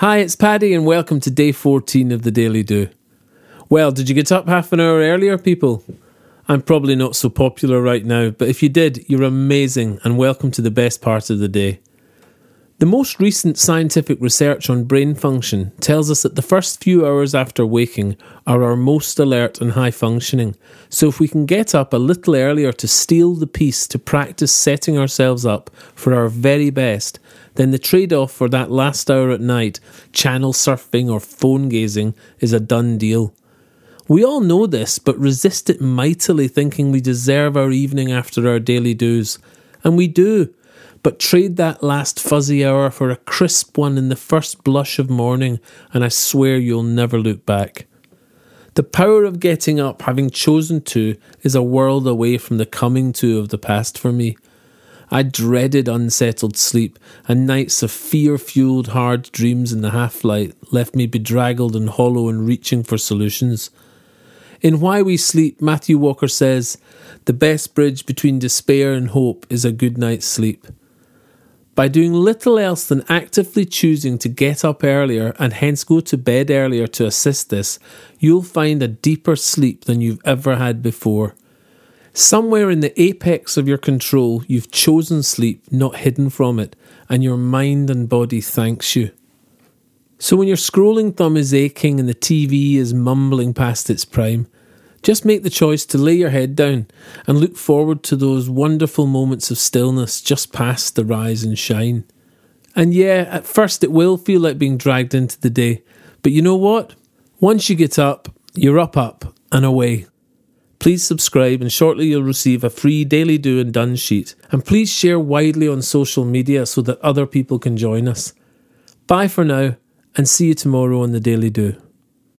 Hi, it's Paddy, and welcome to day 14 of the Daily Do. Well, did you get up half an hour earlier, people? I'm probably not so popular right now, but if you did, you're amazing and welcome to the best part of the day. The most recent scientific research on brain function tells us that the first few hours after waking are our most alert and high functioning. So, if we can get up a little earlier to steal the peace to practice setting ourselves up for our very best, then the trade off for that last hour at night, channel surfing or phone gazing, is a done deal. We all know this, but resist it mightily, thinking we deserve our evening after our daily dues. And we do but trade that last fuzzy hour for a crisp one in the first blush of morning, and I swear you'll never look back. The power of getting up, having chosen to, is a world away from the coming to of the past for me. I dreaded unsettled sleep, and nights of fear fueled hard dreams in the half light left me bedraggled and hollow and reaching for solutions. In Why We Sleep, Matthew Walker says, The best bridge between despair and hope is a good night's sleep. By doing little else than actively choosing to get up earlier and hence go to bed earlier to assist this, you'll find a deeper sleep than you've ever had before. Somewhere in the apex of your control, you've chosen sleep, not hidden from it, and your mind and body thanks you. So when your scrolling thumb is aching and the TV is mumbling past its prime, just make the choice to lay your head down and look forward to those wonderful moments of stillness just past the rise and shine. And yeah, at first it will feel like being dragged into the day, but you know what? Once you get up, you're up, up, and away. Please subscribe, and shortly you'll receive a free daily do and done sheet. And please share widely on social media so that other people can join us. Bye for now, and see you tomorrow on the Daily Do.